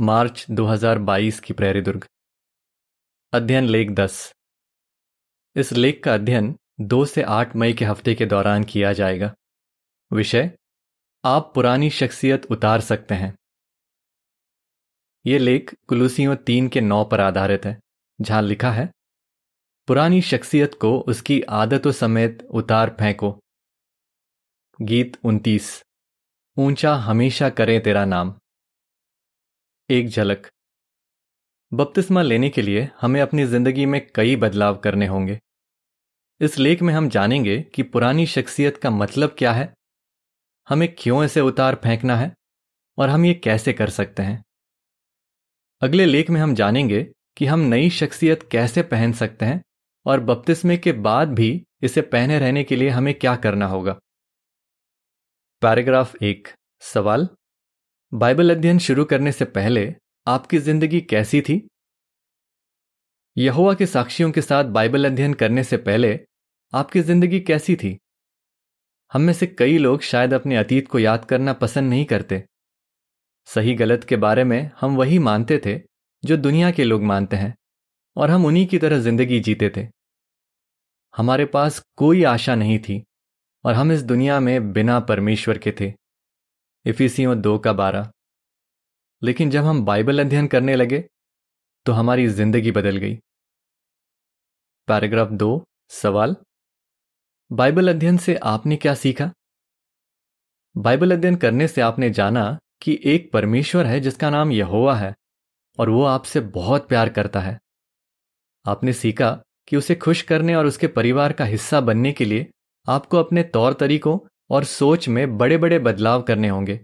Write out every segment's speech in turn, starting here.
मार्च 2022 की प्रेरी दुर्ग। अध्ययन लेख 10 इस लेख का अध्ययन 2 से 8 मई के हफ़्ते के दौरान किया जाएगा। विषय, आप पुरानी शख्सियत उतार सकते हैं। यह लेख कुलूसियों तीन के नौ पर आधारित है, जहाँ लिखा है, पुरानी शख्सियत को उसकी आदतों समेत उतार फेंको। गीत उनतीस, ऊँचा हमेशा करें तेरा नाम। एक झलक। बपतिस्मा लेने के लिए हमें अपनी ज़िंदगी में कई बदलाव करने होंगे। इस लेख में हम जानेंगे कि पुरानी शख्सियत का मतलब क्या है, हमें क्यों इसे उतार फेंकना है, और हम ये कैसे कर सकते हैं। अगले लेख में हम जानेंगे कि हम नई शख्सियत कैसे पहन सकते हैं, और बपतिस्मे के बाद भी इसे पहने रहने के लिए हमें क्या करना होगा। पैराग्राफ एक, सवाल। बाइबल अध्ययन शुरू करने से पहले आपकी ज़िंदगी कैसी थी? यहुआ के साक्षियों के साथ बाइबल अध्ययन करने से पहले आपकी ज़िंदगी कैसी थी? हम में से कई लोग शायद अपने अतीत को याद करना पसंद नहीं करते। सही गलत के बारे में हम वही मानते थे जो दुनिया के लोग मानते हैं, और हम उन्हीं की तरह ज़िंदगी जीते थे। हमारे पास कोई आशा नहीं थी, और हम इस दुनिया में बिना परमेश्वर के थे। इफिसियों दो का बारह। लेकिन जब हम बाइबल अध्ययन करने लगे तो हमारी ज़िंदगी बदल गई। पैराग्राफ दो, सवाल। बाइबल अध्ययन से आपने क्या सीखा? बाइबल अध्ययन करने से आपने जाना कि एक परमेश्वर है जिसका नाम यहोवा है, और वो आपसे बहुत प्यार करता है। आपने सीखा कि उसे खुश करने और उसके परिवार का हिस्सा बनने के लिए आपको अपने तौर तरीकों और सोच में बड़े बड़े बदलाव करने होंगे।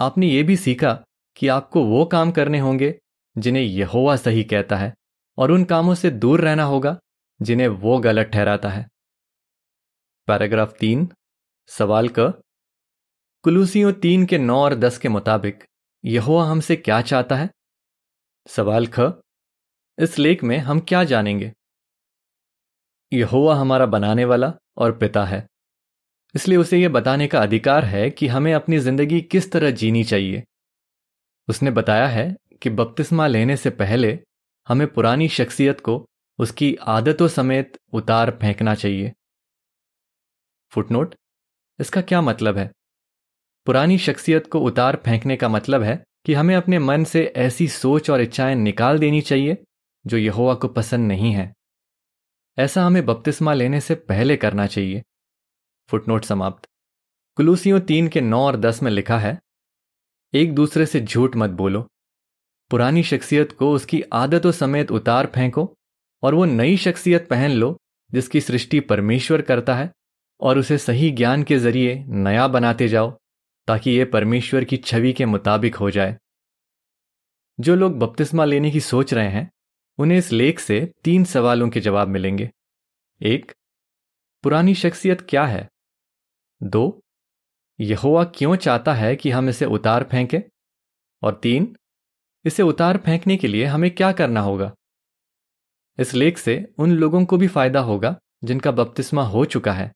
आपने ये भी सीखा कि आपको वो काम करने होंगे जिन्हें यहोवा सही कहता है और उन कामों से दूर रहना होगा जिन्हें वो गलत ठहराता है। पैराग्राफ तीन, सवाल क। कुलूसियों तीन के नौ और दस के मुताबिक, यहोवा हमसे क्या चाहता है? सवाल ख। इस लेख में हम क्या जानेंगे? यहोवा हमारा बनाने वाला और पिता है। इसलिए उसे यह बताने का अधिकार है कि हमें अपनी ज़िंदगी किस तरह जीनी चाहिए। उसने बताया है कि बपतिस्मा लेने से पहले हमें पुरानी शख्सियत को उसकी आदतों समेत उतार फेंकना चाहिए। फुटनोट, इसका क्या मतलब है? पुरानी शख्सियत को उतार फेंकने का मतलब है कि हमें अपने मन से ऐसी सोच और इच्छाएँ निकाल देनी चाहिए जो यहोवा को पसंद नहीं है। ऐसा हमें बपतिस्मा लेने से पहले करना चाहिए। फुटनोट समाप्त। कुलूसियों तीन के नौ और दस में लिखा है, एक दूसरे से झूठ मत बोलो। पुरानी शख्सियत को उसकी आदतों समेत उतार फेंको और वो नई शख्सियत पहन लो, जिसकी सृष्टि परमेश्वर करता है और उसे सही ज्ञान के ज़रिए नया बनाते जाओ, ताकि ये परमेश्वर की छवि के मुताबिक हो जाए। जो लोग बपतिस्मा लेने की सोच रहे हैं, उन्हें इस लेख से तीन सवालों के जवाब मिलेंगे। एक, पुरानी शख्सियत क्या है? दो, यहोवा क्यों चाहता है कि हम इसे उतार फेंकें? और तीन, इसे उतार फेंकने के लिए हमें क्या करना होगा? इस लेख से उन लोगों को भी फ़ायदा होगा जिनका बपतिस्मा हो चुका है।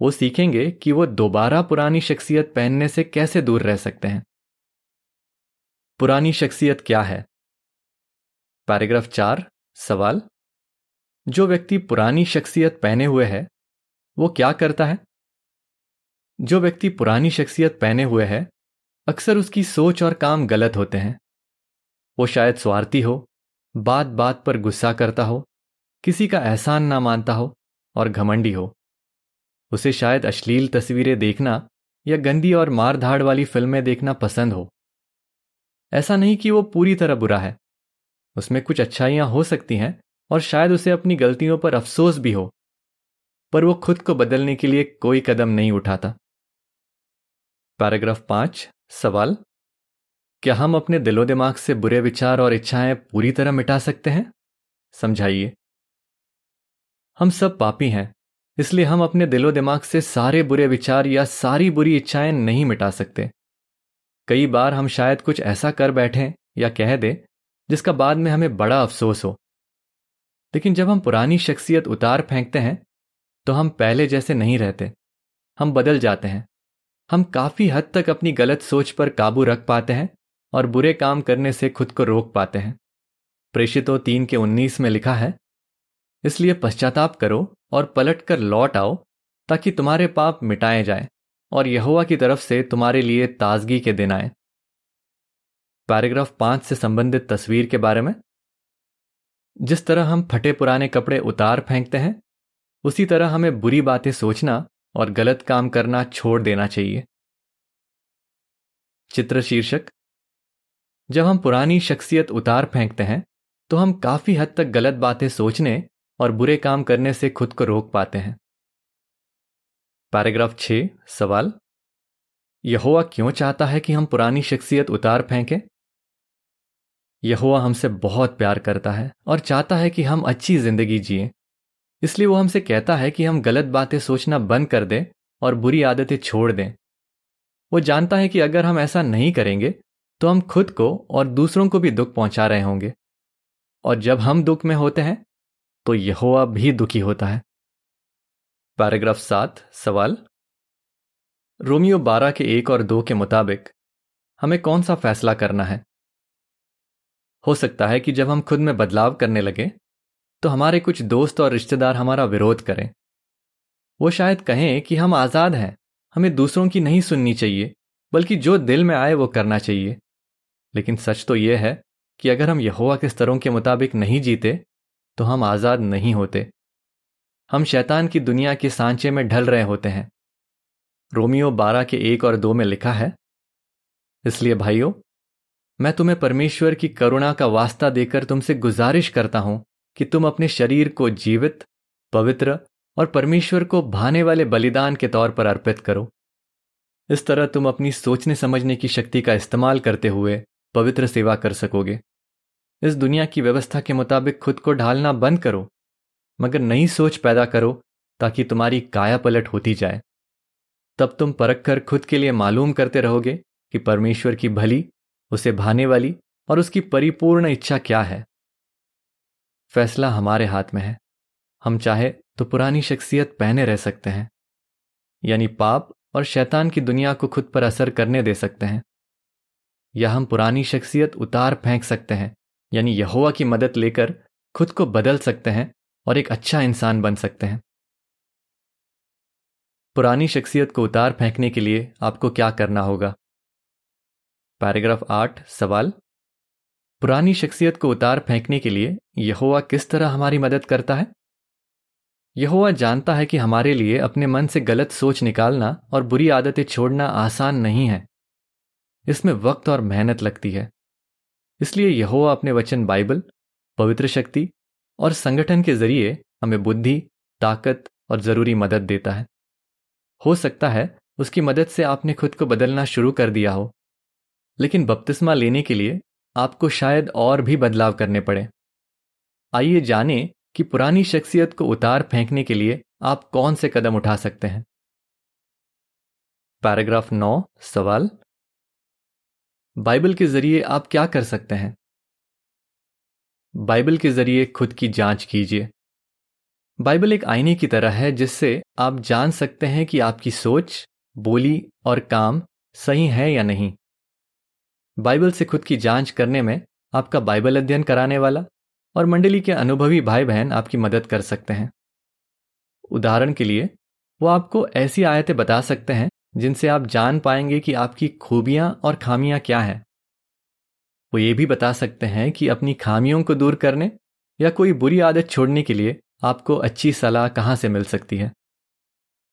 वो सीखेंगे कि वो दोबारा पुरानी शख्सियत पहनने से कैसे दूर रह सकते हैं। पुरानी शख्सियत क्या है? पैराग्राफ चार, सवाल। जो व्यक्ति पुरानी शख्सियत पहने हुए है, वो क्या करता है? जो व्यक्ति पुरानी शख्सियत पहने हुए है, अक्सर उसकी सोच और काम गलत होते हैं। वो शायद स्वार्थी हो बात बात पर गुस्सा करता हो, किसी का एहसान ना मानता हो और घमंडी हो। उसे शायद अश्लील तस्वीरें देखना या गंदी और मार धाड़ वाली फ़िल्में देखना पसंद हो। ऐसा नहीं कि वो पूरी तरह बुरा है। उसमें कुछ अच्छाइयाँ हो सकती हैं और शायद उसे अपनी गलतियों पर अफसोस भी हो, पर वो खुद को बदलने के लिए कोई कदम नहीं उठाता। पैराग्राफ पाँच, सवाल, क्या हम अपने दिलो दिमाग से बुरे विचार और इच्छाएँ पूरी तरह मिटा सकते हैं? समझाइए। हम सब पापी हैं, इसलिए हम अपने दिलो दिमाग से सारे बुरे विचार या सारी बुरी इच्छाएँ नहीं मिटा सकते। कई बार हम शायद कुछ ऐसा कर बैठें या कह दें, जिसका बाद में हमें बड़ा अफसोस हो। लेकिन जब हम पुरानी शख्सियत उतार फेंकते हैं तो हम पहले जैसे नहीं रहते, हम बदल जाते हैं। हम काफ़ी हद तक अपनी गलत सोच पर काबू रख पाते हैं और बुरे काम करने से खुद को रोक पाते हैं। प्रेषितों तीन के उन्नीस में लिखा है, इसलिए पश्चाताप करो और पलट कर लौट आओ, ताकि तुम्हारे पाप मिटाए जाए और यहुआ की तरफ़ से तुम्हारे लिए ताजगी के दिन आए। पैराग्राफ पाँच से संबंधित तस्वीर के बारे में। जिस तरह हम फटे पुराने कपड़े उतार फेंकते हैं, उसी तरह हमें बुरी बातें सोचना और गलत काम करना छोड़ देना चाहिए। चित्र शीर्षक, जब हम पुरानी शख्सियत उतार फेंकते हैं तो हम काफ़ी हद तक गलत बातें सोचने और बुरे काम करने से खुद को रोक पाते हैं। पैराग्राफ छ, सवाल, यहोवा क्यों चाहता है कि हम पुरानी शख्सियत उतार फेंकें? यहोवा हमसे बहुत प्यार करता है और चाहता है कि हम अच्छी ज़िंदगी जिए। इसलिए वो हमसे कहता है कि हम गलत बातें सोचना बंद कर दें और बुरी आदतें छोड़ दें। वो जानता है कि अगर हम ऐसा नहीं करेंगे तो हम खुद को और दूसरों को भी दुख पहुँचा रहे होंगे। और जब हम दुख में होते हैं तो यहोवा भी दुखी होता है। पैराग्राफ सात, सवाल। रोमियो बारह के एक और दो के मुताबिक, हमें कौन सा फैसला करना है? हो सकता है कि जब हम खुद में बदलाव करने लगे तो हमारे कुछ दोस्त और रिश्तेदार हमारा विरोध करें। वो शायद कहें कि हम आज़ाद हैं, हमें दूसरों की नहीं सुननी चाहिए, बल्कि जो दिल में आए वो करना चाहिए। लेकिन सच तो यह है कि अगर हम यहोवा के स्तरों के मुताबिक नहीं जीते तो हम आज़ाद नहीं होते। हम शैतान की दुनिया के सांचे में ढल रहे होते हैं। रोमियो बारह के एक और दो में लिखा है, इसलिए भाइयों, मैं तुम्हें परमेश्वर की करुणा का वास्ता देकर तुमसे गुजारिश करता हूँ कि तुम अपने शरीर को जीवित, पवित्र और परमेश्वर को भाने वाले बलिदान के तौर पर अर्पित करो। इस तरह तुम अपनी सोचने समझने की शक्ति का इस्तेमाल करते हुए पवित्र सेवा कर सकोगे। इस दुनिया की व्यवस्था के मुताबिक खुद को ढालना बंद करो, मगर नई सोच पैदा करो ताकि तुम्हारी काया पलट होती जाए। तब तुम परख कर खुद के लिए मालूम करते रहोगे कि परमेश्वर की भली, उसे भाने वाली और उसकी परिपूर्ण इच्छा क्या है। फैसला हमारे हाथ में है। हम चाहे तो पुरानी शख्सियत पहने रह सकते हैं, यानी पाप और शैतान की दुनिया को खुद पर असर करने दे सकते हैं, या हम पुरानी शख्सियत उतार फेंक सकते हैं, यानी यहोवा की मदद लेकर खुद को बदल सकते हैं और एक अच्छा इंसान बन सकते हैं। पुरानी शख्सियत को उतार फेंकने के लिए आपको क्या करना होगा? पैराग्राफ आठ, सवाल। पुरानी शख्सियत को उतार फेंकने के लिए यहोवा किस तरह हमारी मदद करता है? यहोवा जानता है कि हमारे लिए अपने मन से गलत सोच निकालना और बुरी आदतें छोड़ना आसान नहीं है। इसमें वक्त और मेहनत लगती है। इसलिए यहोवा अपने वचन बाइबल, पवित्र शक्ति और संगठन के ज़रिए हमें बुद्धि, ताकत और ज़रूरी मदद देता है। हो सकता है उसकी मदद से आपने खुद को बदलना शुरू कर दिया हो। लेकिन बपतिस्मा लेने के लिए आपको शायद और भी बदलाव करने पड़े। आइए जाने कि पुरानी शख्सियत को उतार फेंकने के लिए आप कौन से कदम उठा सकते हैं। पैराग्राफ नौ, सवाल। बाइबल के ज़रिए आप क्या कर सकते हैं? बाइबल के ज़रिए खुद की जाँच कीजिए। बाइबल एक आईने की तरह है जिससे आप जान सकते हैं कि आपकी सोच, बोली और काम सही है या नहीं। बाइबल से खुद की जाँच करने में आपका बाइबल अध्ययन कराने वाला और मंडली के अनुभवी भाई बहन आपकी मदद कर सकते हैं। उदाहरण के लिए, वो आपको ऐसी आयतें बता सकते हैं, जिनसे आप जान पाएँगे कि आपकी खूबियाँ और खामियाँ क्या हैं। वो ये भी बता सकते हैं कि अपनी खामियों को दूर करने या कोई बुरी आदत छोड़ने के लिए आपको अच्छी सलाह कहाँ से मिल सकती है।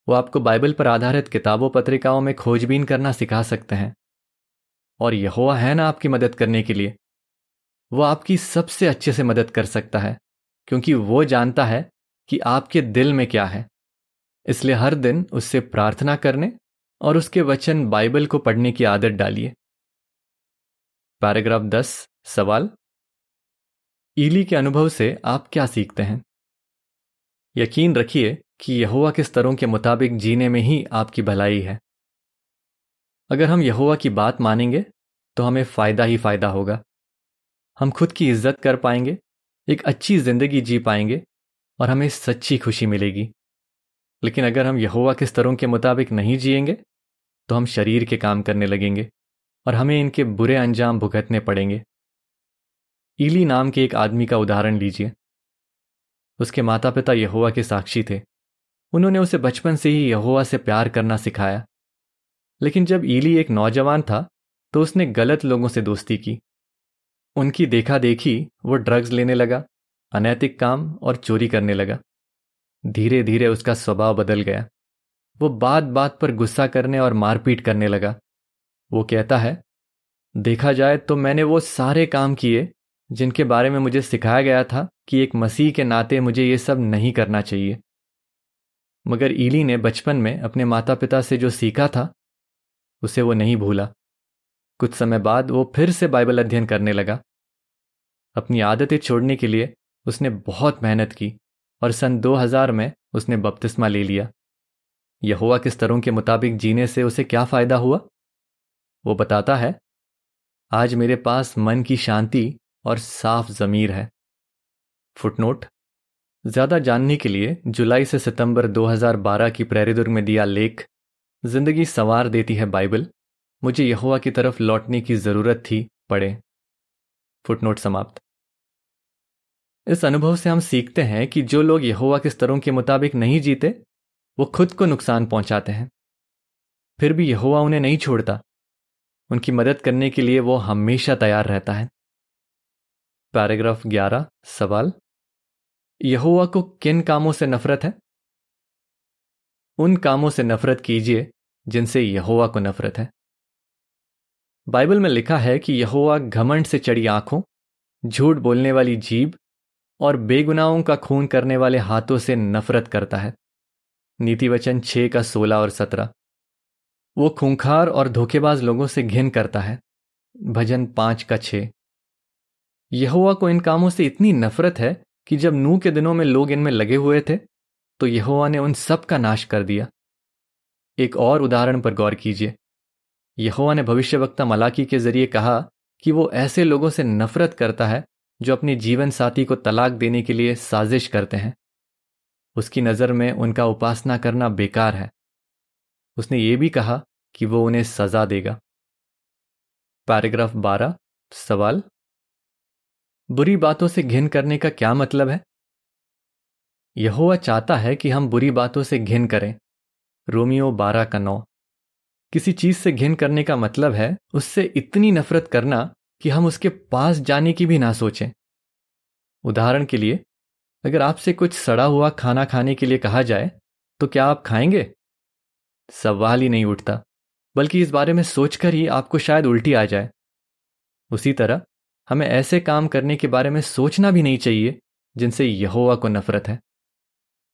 वो आपको बाइबल पर आधारित किताबों पत्रिकाओं में खोजबीन करना सिखा सकते हैं। और यहोवा है ना आपकी मदद करने के लिए। वो आपकी सबसे अच्छे से मदद कर सकता है, क्योंकि वो जानता है कि आपके दिल में क्या है। इसलिए हर दिन उससे प्रार्थना करने और उसके वचन बाइबल को पढ़ने की आदत डालिए। पैराग्राफ दस, सवाल। ईली के अनुभव से आप क्या सीखते हैं? यकीन रखिए कि यहोवा के स्तरों के मुताबिक जीने में ही आपकी भलाई है। अगर हम यहोवा की बात मानेंगे तो हमें फ़ायदा ही फ़ायदा होगा। हम खुद की इज़्ज़त कर पाएँगे, एक अच्छी ज़िंदगी जी पाएँगे, और हमें सच्ची खुशी मिलेगी। लेकिन अगर हम यहोवा के स्तरों के मुताबिक नहीं जिएँगे तो हम शरीर के काम करने लगेंगे, और हमें इनके बुरे अंजाम भुगतने पड़ेंगे। ईली नाम के एक आदमी का उदाहरण लीजिए। उसके माता पिता यहोवा के साक्षी थे। उन्होंने उसे बचपन से ही यहोवा से प्यार करना सिखाया। लेकिन जब ईली एक नौजवान था तो उसने गलत लोगों से दोस्ती की। उनकी देखा देखी वो ड्रग्स लेने लगा, अनैतिक काम और चोरी करने लगा। धीरे धीरे उसका स्वभाव बदल गया। वो बात बात पर गुस्सा करने और मारपीट करने लगा। वो कहता है, देखा जाए तो मैंने वो सारे काम किए, जिनके बारे में मुझे सिखाया गया था कि एक मसीह के नाते मुझे ये सब नहीं करना चाहिए। मगर ईली ने बचपन में अपने माता पिता से जो सीखा था उसे वो नहीं भूला। कुछ समय बाद वो फिर से बाइबल अध्ययन करने लगा। अपनी आदतें छोड़ने के लिए उसने बहुत मेहनत की और सन 2000 में उसने बपतिस्मा ले लिया। यहोवा के स्तरों के मुताबिक जीने से उसे क्या फ़ायदा हुआ? वो बताता है, आज मेरे पास मन की शांति और साफ़ जमीर है। फुटनोट, ज़्यादा जानने के लिए जुलाई से सितंबर 2012 की प्रेरिदुर्ग में दिया लेख ज़िंदगी संवार देती है बाइबल। मुझे यहुआ की तरफ़ लौटने की ज़रूरत थी। पढ़े। फुटनोट समाप्त। इस अनुभव से हम सीखते हैं कि जो लोग यहुआ के स्तरों के मुताबिक नहीं जीते, वो खुद को नुकसान पहुंचाते हैं। फिर भी यहुआ उन्हें नहीं छोड़ता। उनकी मदद करने के लिए वो हमेशा तैयार रहता है। पैराग्राफ 11 सवाल। यहुआ को किन कामों से नफरत है? उन कामों से नफरत कीजिए, जिनसे यहोवा को नफरत है। बाइबल में लिखा है कि यहोवा घमंड से चढ़ी आँखों, झूठ बोलने वाली जीभ और बेगुनाहों का खून करने वाले हाथों से नफरत करता है। नीति वचन छह का सोलह और सत्रह। वो खूंखार और धोखेबाज लोगों से घिन करता है। भजन पाँच का छह। यहोवा को इन कामों से इतनी नफरत है कि जब नू के दिनों में लोग इनमें लगे हुए थे तो यहोवा ने उन सब का नाश कर दिया। एक और उदाहरण पर गौर कीजिए। यहोवा ने भविष्यवक्ता मलाकी के ज़रिए कहा कि वो ऐसे लोगों से नफरत करता है जो अपने जीवन साथी को तलाक देने के लिए साजिश करते हैं। उसकी नज़र में उनका उपासना करना बेकार है। उसने ये भी कहा कि वो उन्हें सजा देगा। पैराग्राफ बारह, सवाल? बुरी बातों से घिन करने का क्या मतलब है? यहोवा चाहता है कि हम बुरी बातों से घिन करें। रोमियो बारह का नौ। किसी चीज़ से घिन करने का मतलब है उससे इतनी नफरत करना कि हम उसके पास जाने की भी ना सोचें। उदाहरण के लिए, अगर आपसे कुछ सड़ा हुआ खाना खाने के लिए कहा जाए तो क्या आप खाएँगे? सवाल ही नहीं उठता, बल्कि इस बारे में सोचकर ही आपको शायद उल्टी आ जाए। उसी तरह, हमें ऐसे काम करने के बारे में सोचना भी नहीं चाहिए, जिनसे यहोवा को नफरत है।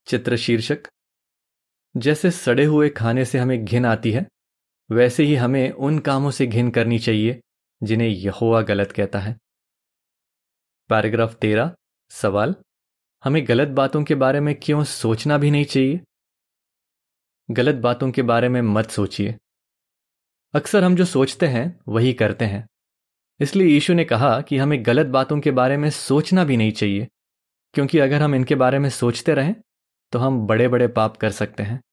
चित्र शीर्षक जैसे सड़े हुए खाने से हमें घिन आती है, वैसे ही हमें उन कामों से घिन करनी चाहिए, जिन्हें यहोवा गलत कहता है। पैराग्राफ तेरह, सवाल, हमें गलत बातों के बारे में क्यों सोचना भी नहीं चाहिए? गलत बातों के बारे में मत सोचिए। अक्सर हम जो सोचते हैं, वही करते हैं। इसलिए यीशु ने कहा कि हमें गलत बातों के बारे में सोचना भी नहीं चाहिए, क्योंकि अगर हम इनके बारे में सोचते रहें तो हम बड़े बड़े पाप कर सकते हैं।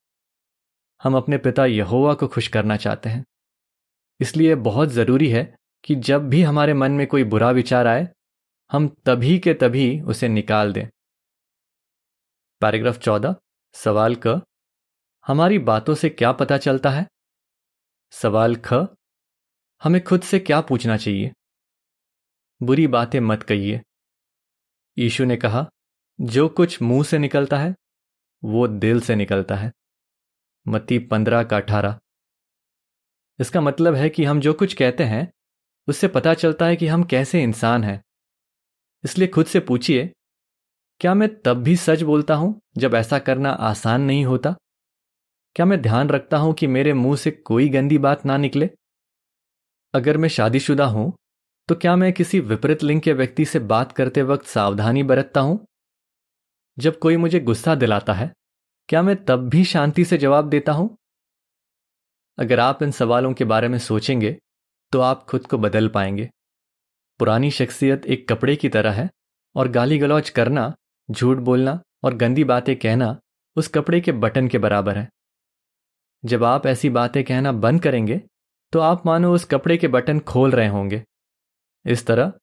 हम अपने पिता यहोवा को खुश करना चाहते हैं। इसलिए बहुत ज़रूरी है कि जब भी हमारे मन में कोई बुरा विचार आए, हम तभी के तभी उसे निकाल दें। पैराग्राफ चौदह, सवाल क, हमारी बातों से क्या पता चलता है? सवाल ख, हमें खुद से क्या पूछना चाहिए? बुरी बातें मत कहिए। यीशु ने कहा, जो कुछ मुँह से निकलता है वो दिल से निकलता है। मत्ती पंद्रह का अठारह। इसका मतलब है कि हम जो कुछ कहते हैं, उससे पता चलता है कि हम कैसे इंसान हैं। इसलिए खुद से पूछिए, क्या मैं तब भी सच बोलता हूँ जब ऐसा करना आसान नहीं होता? क्या मैं ध्यान रखता हूँ कि मेरे मुँह से कोई गंदी बात ना निकले? अगर मैं शादीशुदा हूँ तो क्या मैं किसी विपरीत लिंग के व्यक्ति से बात करते वक्त सावधानी बरतता हूँ? जब कोई मुझे गुस्सा दिलाता है, क्या मैं तब भी शांति से जवाब देता हूँ? अगर आप इन सवालों के बारे में सोचेंगे तो आप खुद को बदल पाएँगे। पुरानी शख्सियत एक कपड़े की तरह है, और गाली गलौज करना, झूठ बोलना और गंदी बातें कहना, उस कपड़े के बटन के बराबर है। जब आप ऐसी बातें कहना बंद करेंगे तो आप मानो उस कपड़े के बटन खोल रहे होंगे। इस तरह,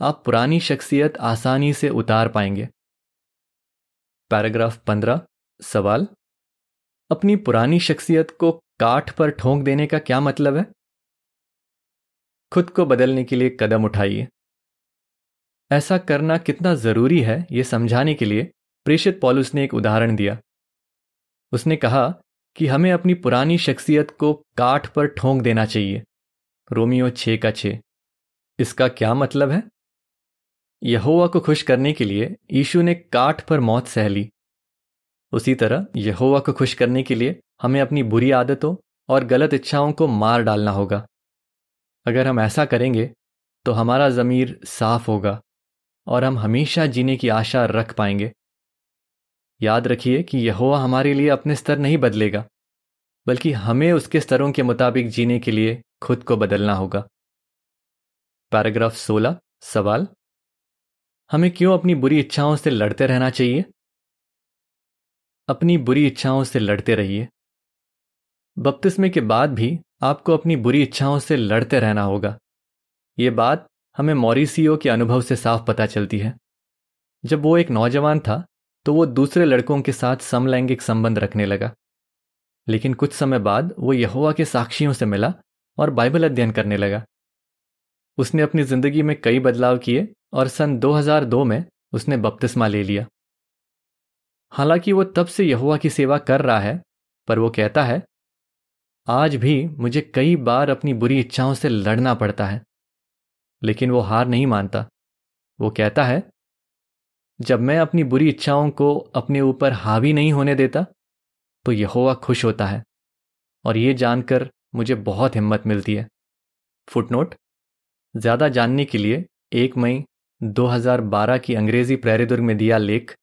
आप पुरानी शख्सियत आसानी से उतार पाएँगे। पैराग्राफ पंद्रह, सवाल। अपनी पुरानी शख्सियत को काठ पर ठोंक देने का क्या मतलब है? खुद को बदलने के लिए कदम उठाइए। ऐसा करना कितना ज़रूरी है यह समझाने के लिए, प्रेषित पॉलुस ने एक उदाहरण दिया। उसने कहा कि हमें अपनी पुरानी शख्सियत को काठ पर ठोंक देना चाहिए। रोमियो छे का छे इसका क्या मतलब है? यहोवा को खुश करने के लिए यीशु ने काठ पर मौत सह ली। उसी तरह यहोवा को खुश करने के लिए हमें अपनी बुरी आदतों और गलत इच्छाओं को मार डालना होगा। अगर हम ऐसा करेंगे तो हमारा ज़मीर साफ़ होगा और हम हमेशा जीने की आशा रख पाएँगे। याद रखिए कि यहोवा हमारे लिए अपने स्तर नहीं बदलेगा, बल्कि हमें उसके स्तरों के मुताबिक जीने के लिए खुद को बदलना होगा। पैराग्राफ 16 सवाल हमें क्यों अपनी बुरी इच्छाओं से लड़ते रहना चाहिए? अपनी बुरी इच्छाओं से लड़ते रहिए। बपतिस्मे के बाद भी आपको अपनी बुरी इच्छाओं से लड़ते रहना होगा। ये बात हमें मॉरिसियो के अनुभव से साफ़ पता चलती है। जब वो एक नौजवान था तो वो दूसरे लड़कों के साथ समलैंगिक संबंध रखने लगा। लेकिन कुछ समय बाद वो यहोवा के साक्षियों से मिला और बाइबल अध्ययन करने लगा। उसने अपनी ज़िंदगी में कई बदलाव किए और सन 2002 में उसने बपतिस्मा ले लिया। हालाँकि वो तब से यहुआ की सेवा कर रहा है, पर वो कहता है, आज भी मुझे कई बार अपनी बुरी इच्छाओं से लड़ना पड़ता है, लेकिन वो हार नहीं मानता। वो कहता है, जब मैं अपनी बुरी इच्छाओं को अपने ऊपर हावी नहीं होने देता तो यहोवा खुश होता है, और ये जानकर मुझे बहुत हिम्मत मिलती है। फुटनोट ज़्यादा जानने के लिए एक मई 2012 की अंग्रेज़ी प्रेरिदुर्ग में दिया लेख,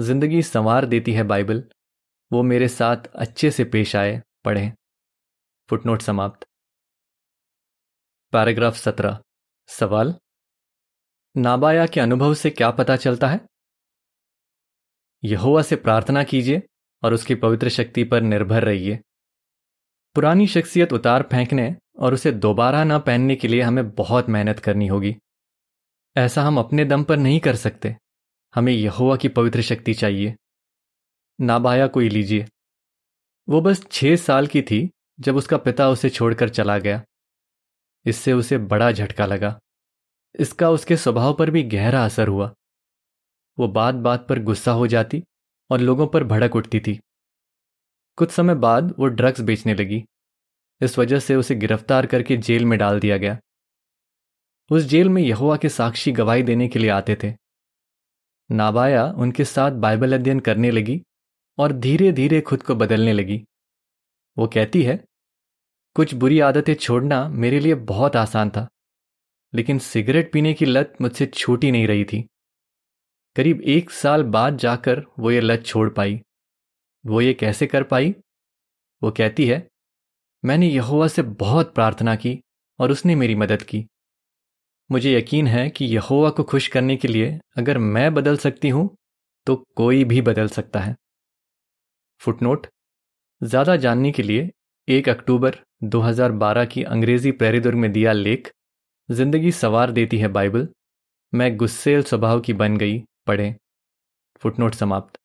ज़िंदगी संवार देती है बाइबल। वो मेरे साथ अच्छे से पेश आए, पढ़ें। फुटनोट समाप्त। पैराग्राफ सत्रह। सवाल? नाबाया के अनुभव से क्या पता चलता है? यहोवा से प्रार्थना कीजिए और उसकी पवित्र शक्ति पर निर्भर रहिए। पुरानी शख्सियत उतार फेंकने और उसे दोबारा ना पहनने के लिए हमें बहुत मेहनत करनी होगी। ऐसा हम अपने दम पर नहीं कर सकते। हमें यहोवा की पवित्र शक्ति चाहिए। नाबाया कोई लीजिए। वो बस छह साल की थी जब उसका पिता उसे छोड़कर चला गया। इससे उसे बड़ा झटका लगा। इसका उसके स्वभाव पर भी गहरा असर हुआ। वो बात बात पर गुस्सा हो जाती और लोगों पर भड़क उठती थी। कुछ समय बाद वो ड्रग्स बेचने लगी। इस वजह से उसे गिरफ़्तार करके जेल में डाल दिया गया। उस जेल में यहुआ के साक्षी गवाही देने के लिए आते थे। नाबाया उनके साथ बाइबल अध्ययन करने लगी और धीरे धीरे खुद को बदलने लगी। वो कहती है, कुछ बुरी आदतें छोड़ना मेरे लिए बहुत आसान था, लेकिन सिगरेट पीने की लत मुझसे छूटी नहीं रही थी। करीब एक साल बाद जाकर वो ये लत छोड़ पाई। वो ये कैसे कर पाई? वो कहती है मैंने यहोवा से बहुत प्रार्थना की और उसने मेरी मदद की। मुझे यकीन है कि यहोवा को खुश करने के लिए अगर मैं बदल सकती हूँ तो कोई भी बदल सकता है। फुटनोट, ज़्यादा जानने के लिए एक अक्टूबर 2012 की अंग्रेज़ी प्रेरिदुर्ग में दिया लेख, ज़िंदगी सवार देती है बाइबल, मैं गुस्सेल स्वभाव की बन गई, पढ़ें। फुटनोट समाप्त।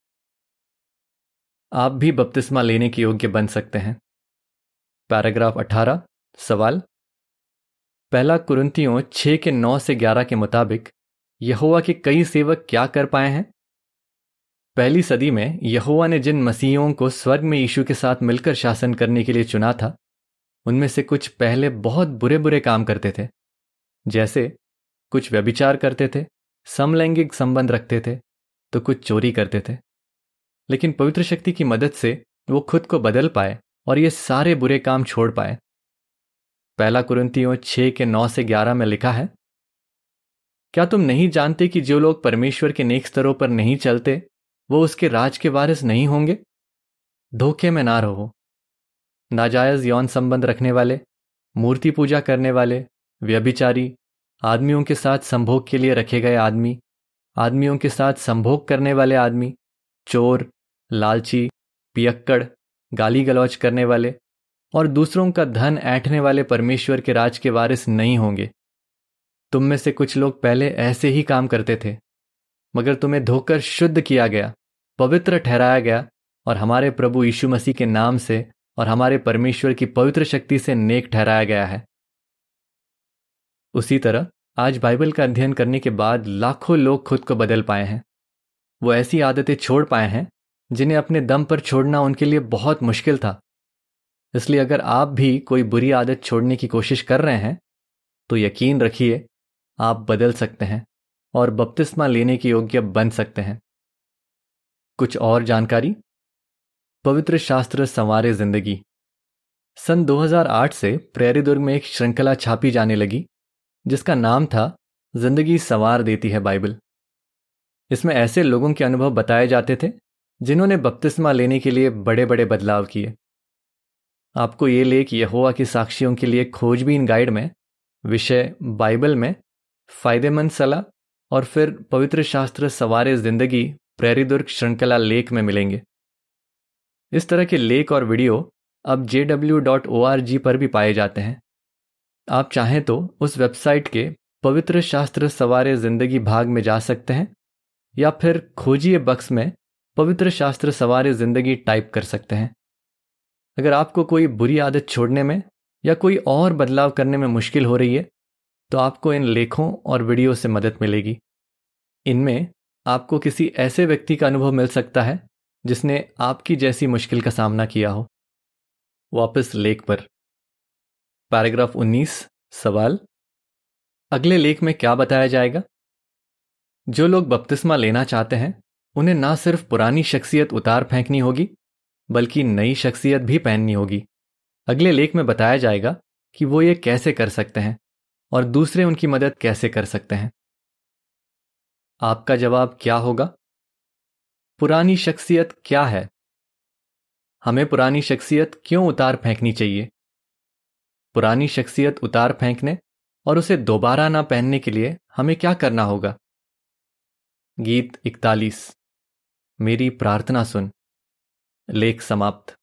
आप भी बपतिस्मा लेने के योग्य बन सकते हैं। पैराग्राफ 18 सवाल। पहला कुरंतियों छह के नौ से ग्यारह के मुताबिक यहुआ के कई सेवक क्या कर पाए हैं? पहली सदी में यहोवा ने जिन मसीहों को स्वर्ग में यीशु के साथ मिलकर शासन करने के लिए चुना था, उनमें से कुछ पहले बहुत बुरे बुरे काम करते थे। जैसे कुछ व्यभिचार करते थे, समलैंगिक संबंध रखते थे तो कुछ चोरी करते थे। लेकिन पवित्र शक्ति की मदद से वो खुद को बदल पाए। और ये सारे बुरे काम छोड़ पाए। पहला कुरंतियों छह के नौ से ग्यारह में लिखा है, क्या तुम नहीं जानते कि जो लोग परमेश्वर के नेक स्तरों पर नहीं चलते, वो उसके राज के वारिस नहीं होंगे? धोखे में ना रहो। नाजायज यौन संबंध रखने वाले, मूर्ति पूजा करने वाले, व्यभिचारी, आदमियों के साथ संभोग के लिए रखे गए आदमी, आदमियों के साथ संभोग करने वाले आदमी, चोर, लालची, पियक्कड़ गाली गलौच करने वाले और दूसरों का धन ऐठने वाले परमेश्वर के राज के वारिस नहीं होंगे। तुम में से कुछ लोग पहले ऐसे ही काम करते थे, मगर तुम्हें धोकर शुद्ध किया गया, पवित्र ठहराया गया और हमारे प्रभु यीशु मसीह के नाम से और हमारे परमेश्वर की पवित्र शक्ति से नेक ठहराया गया है। उसी तरह आज बाइबल का अध्ययन करने के बाद लाखों लोग खुद को बदल पाए हैं। वो ऐसी आदतें छोड़ पाए हैं जिन्हें अपने दम पर छोड़ना उनके लिए बहुत मुश्किल था। इसलिए अगर आप भी कोई बुरी आदत छोड़ने की कोशिश कर रहे हैं तो यकीन रखिए, आप बदल सकते हैं और बपतिस्मा लेने के योग्य बन सकते हैं। कुछ और जानकारी? पवित्र शास्त्र संवारे ज़िंदगी। सन 2008 से प्रेरी दुर्ग में एक श्रृंखला छापी जाने लगी, जिसका नाम था ज़िंदगी संवार देती है बाइबल। इसमें ऐसे लोगों के अनुभव बताए जाते थे जिन्होंने बपतिस्मा लेने के लिए बड़े बड़े बदलाव किए। आपको ये लेख यहोवा की साक्षियों के लिए खोजबीन गाइड में, विषय, बाइबल में, फ़ायदेमंद सलाह और फिर पवित्र शास्त्र सवार ज़िंदगी प्रेरी दुर्ग श्रृंखला लेख में मिलेंगे। इस तरह के लेख और वीडियो अब जी पर भी पाए जाते हैं। आप चाहें तो उस वेबसाइट के पवित्र शास्त्र सवार ज़िंदगी भाग में जा सकते हैं या फिर खोजिए बक्स में पवित्र शास्त्र सवार ज़िंदगी टाइप कर सकते हैं। अगर आपको कोई बुरी आदत छोड़ने में या कोई और बदलाव करने में मुश्किल हो रही है तो आपको इन लेखों और वीडियो से मदद मिलेगी। इनमें आपको किसी ऐसे व्यक्ति का अनुभव मिल सकता है, जिसने आपकी जैसी मुश्किल का सामना किया हो। वापस लेख पर। पैराग्राफ 19 सवाल। अगले लेख में क्या बताया जाएगा? जो लोग बपतिस्मा लेना चाहते हैं उन्हें ना सिर्फ़ पुरानी शख्सियत उतार फेंकनी होगी, बल्कि नई शख्सियत भी पहननी होगी। अगले लेख में बताया जाएगा कि वो ये कैसे कर सकते हैं और दूसरे उनकी मदद कैसे कर सकते हैं। आपका जवाब क्या होगा? पुरानी शख्सियत क्या है? हमें पुरानी शख्सियत क्यों उतार फेंकनी चाहिए? पुरानी शख्सियत उतार फेंकने और उसे दोबारा ना पहनने के लिए हमें क्या करना होगा? गीत इकतालीस। मेरी प्रार्थना सुन। लेख समाप्त।